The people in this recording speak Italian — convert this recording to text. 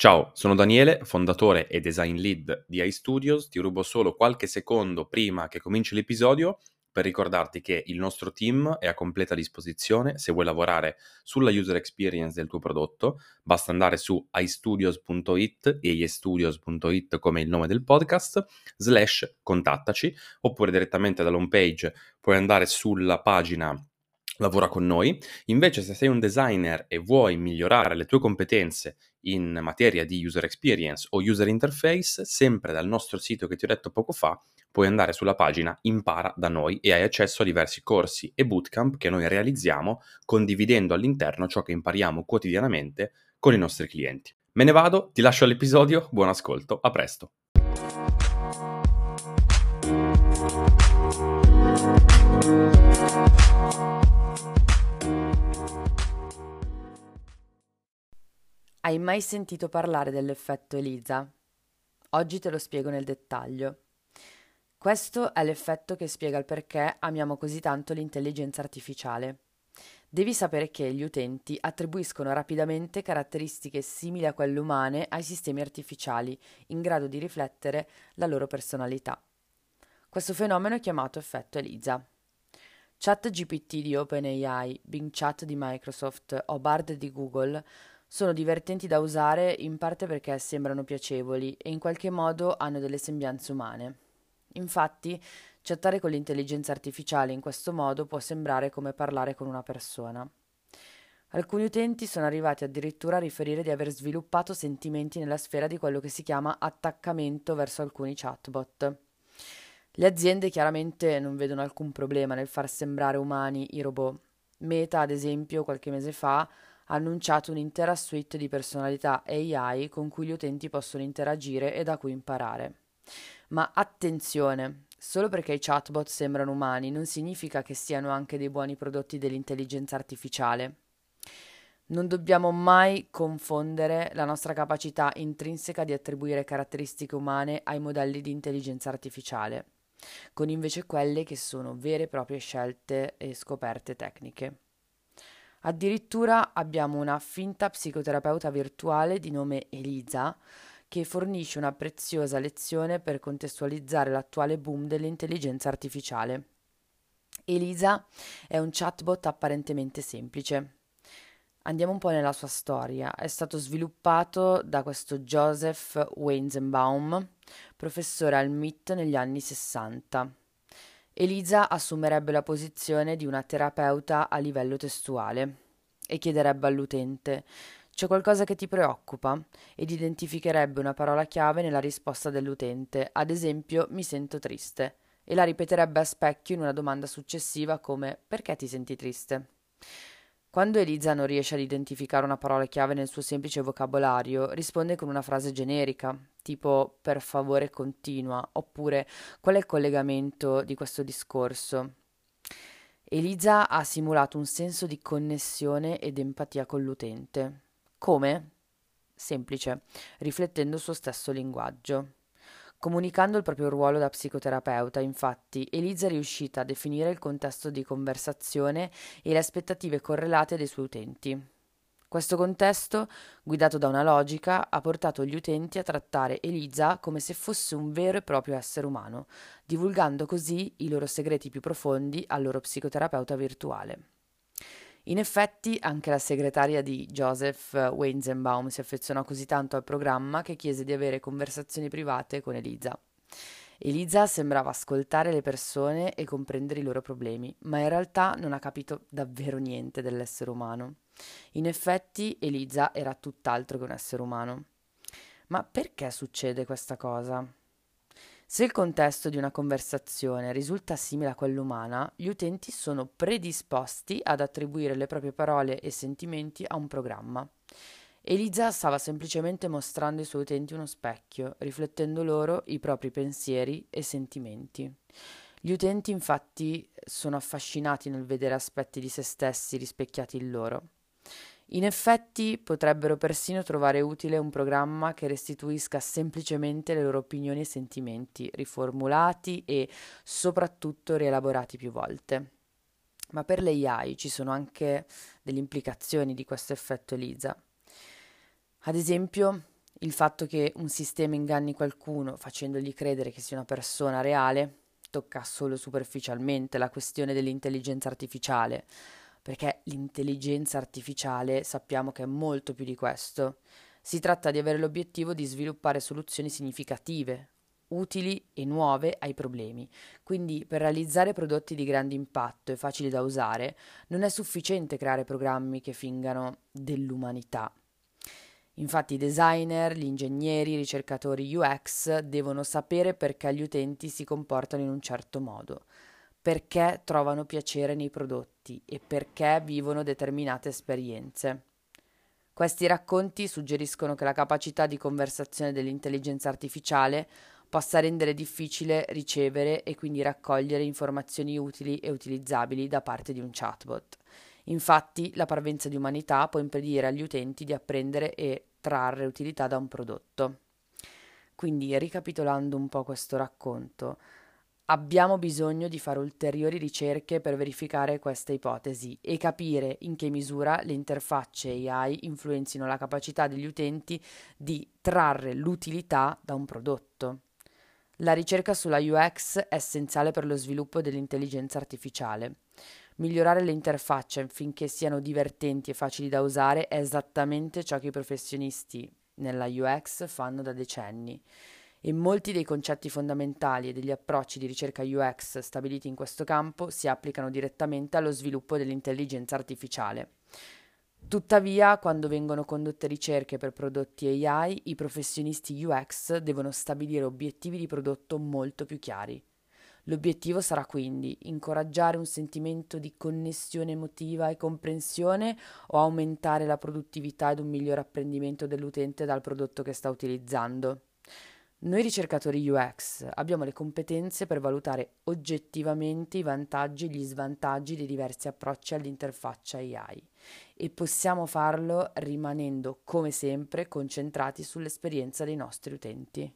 Ciao, sono Daniele, fondatore e design lead di iStudios. Ti rubo solo qualche secondo prima che cominci l'episodio per ricordarti che il nostro team è a completa disposizione se vuoi lavorare sulla user experience del tuo prodotto. Basta andare su istudios.it e istudios.it come il nome del podcast, slash contattaci, oppure direttamente dall'home page puoi andare sulla pagina lavora con noi. Invece, se sei un designer e vuoi migliorare le tue competenze in materia di user experience o user interface, sempre dal nostro sito che ti ho detto poco fa, puoi andare sulla pagina Impara da noi e hai accesso a diversi corsi e bootcamp che noi realizziamo condividendo all'interno ciò che impariamo quotidianamente con i nostri clienti. Me ne vado, ti lascio all'episodio, buon ascolto, a presto. Hai mai sentito parlare dell'effetto Elisa? Oggi te lo spiego nel dettaglio. Questo è l'effetto che spiega il perché amiamo così tanto l'intelligenza artificiale. Devi sapere che gli utenti attribuiscono rapidamente caratteristiche simili a quelle umane ai sistemi artificiali, in grado di riflettere la loro personalità. Questo fenomeno è chiamato effetto Elisa. ChatGPT di OpenAI, Bing Chat di Microsoft o Bard di Google sono divertenti da usare in parte perché sembrano piacevoli e in qualche modo hanno delle sembianze umane. Infatti, chattare con l'intelligenza artificiale in questo modo può sembrare come parlare con una persona. Alcuni utenti sono arrivati addirittura a riferire di aver sviluppato sentimenti nella sfera di quello che si chiama attaccamento verso alcuni chatbot. Le aziende chiaramente non vedono alcun problema nel far sembrare umani i robot. Meta, ad esempio, qualche mese fa annunciato un'intera suite di personalità AI con cui gli utenti possono interagire e da cui imparare. Ma attenzione, solo perché i chatbot sembrano umani non significa che siano anche dei buoni prodotti dell'intelligenza artificiale. Non dobbiamo mai confondere la nostra capacità intrinseca di attribuire caratteristiche umane ai modelli di intelligenza artificiale, con invece quelle che sono vere e proprie scelte e scoperte tecniche. Addirittura abbiamo una finta psicoterapeuta virtuale di nome Elisa che fornisce una preziosa lezione per contestualizzare l'attuale boom dell'intelligenza artificiale. Elisa è un chatbot apparentemente semplice. Andiamo un po' nella sua storia. È stato sviluppato da questo Joseph Weizenbaum, professore al MIT negli anni 60. Elisa assumerebbe la posizione di una terapeuta a livello testuale e chiederebbe all'utente c'è qualcosa che ti preoccupa? ed identificherebbe una parola chiave nella risposta dell'utente, ad esempio mi sento triste, e la ripeterebbe a specchio in una domanda successiva come perché ti senti triste? Quando Elisa non riesce ad identificare una parola chiave nel suo semplice vocabolario, risponde con una frase generica, tipo per favore continua, oppure qual è il collegamento di questo discorso? Elisa ha simulato un senso di connessione ed empatia con l'utente. Come? Semplice, riflettendo il suo stesso linguaggio. Comunicando il proprio ruolo da psicoterapeuta, infatti, Elisa è riuscita a definire il contesto di conversazione e le aspettative correlate dei suoi utenti. Questo contesto, guidato da una logica, ha portato gli utenti a trattare Elisa come se fosse un vero e proprio essere umano, divulgando così i loro segreti più profondi al loro psicoterapeuta virtuale. In effetti anche la segretaria di Joseph Weizenbaum si affezionò così tanto al programma che chiese di avere conversazioni private con Elisa. Elisa sembrava ascoltare le persone e comprendere i loro problemi, ma in realtà non ha capito davvero niente dell'essere umano. In effetti Elisa era tutt'altro che un essere umano. Ma perché succede questa cosa? Se il contesto di una conversazione risulta simile a quello umana, gli utenti sono predisposti ad attribuire le proprie parole e sentimenti a un programma. Elisa stava semplicemente mostrando ai suoi utenti uno specchio, riflettendo loro i propri pensieri e sentimenti. Gli utenti infatti sono affascinati nel vedere aspetti di se stessi rispecchiati in loro. In effetti potrebbero persino trovare utile un programma che restituisca semplicemente le loro opinioni e sentimenti, riformulati e soprattutto rielaborati più volte. Ma per le AI ci sono anche delle implicazioni di questo effetto Elisa. Ad esempio, Il fatto che un sistema inganni qualcuno facendogli credere che sia una persona reale tocca solo superficialmente la questione dell'intelligenza artificiale, perché l'intelligenza artificiale sappiamo che è molto più di questo. Si tratta di avere l'obiettivo di sviluppare soluzioni significative, utili e nuove ai problemi. Quindi per realizzare prodotti di grande impatto e facili da usare non è sufficiente creare programmi che fingano dell'umanità. Infatti i designer, gli ingegneri, i ricercatori UX devono sapere perché gli utenti si comportano in un certo modo, perché trovano piacere nei prodotti e perché vivono determinate esperienze. Questi racconti suggeriscono che la capacità di conversazione dell'intelligenza artificiale possa rendere difficile ricevere e quindi raccogliere informazioni utili e utilizzabili da parte di un chatbot. Infatti, la parvenza di umanità può impedire agli utenti di apprendere e trarre utilità da un prodotto. Quindi, ricapitolando un po' questo racconto, abbiamo bisogno di fare ulteriori ricerche per verificare questa ipotesi e capire in che misura le interfacce AI influenzino la capacità degli utenti di trarre l'utilità da un prodotto. La ricerca sulla UX è essenziale per lo sviluppo dell'intelligenza artificiale. Migliorare le interfacce affinché siano divertenti e facili da usare è esattamente ciò che i professionisti nella UX fanno da decenni e molti dei concetti fondamentali e degli approcci di ricerca UX stabiliti in questo campo si applicano direttamente allo sviluppo dell'intelligenza artificiale. Tuttavia, quando vengono condotte ricerche per prodotti AI, i professionisti UX devono stabilire obiettivi di prodotto molto più chiari. L'obiettivo sarà quindi incoraggiare un sentimento di connessione emotiva e comprensione o aumentare la produttività ed un migliore apprendimento dell'utente dal prodotto che sta utilizzando. Noi ricercatori UX abbiamo le competenze per valutare oggettivamente i vantaggi e gli svantaggi dei diversi approcci all'interfaccia AI e possiamo farlo rimanendo come sempre concentrati sull'esperienza dei nostri utenti.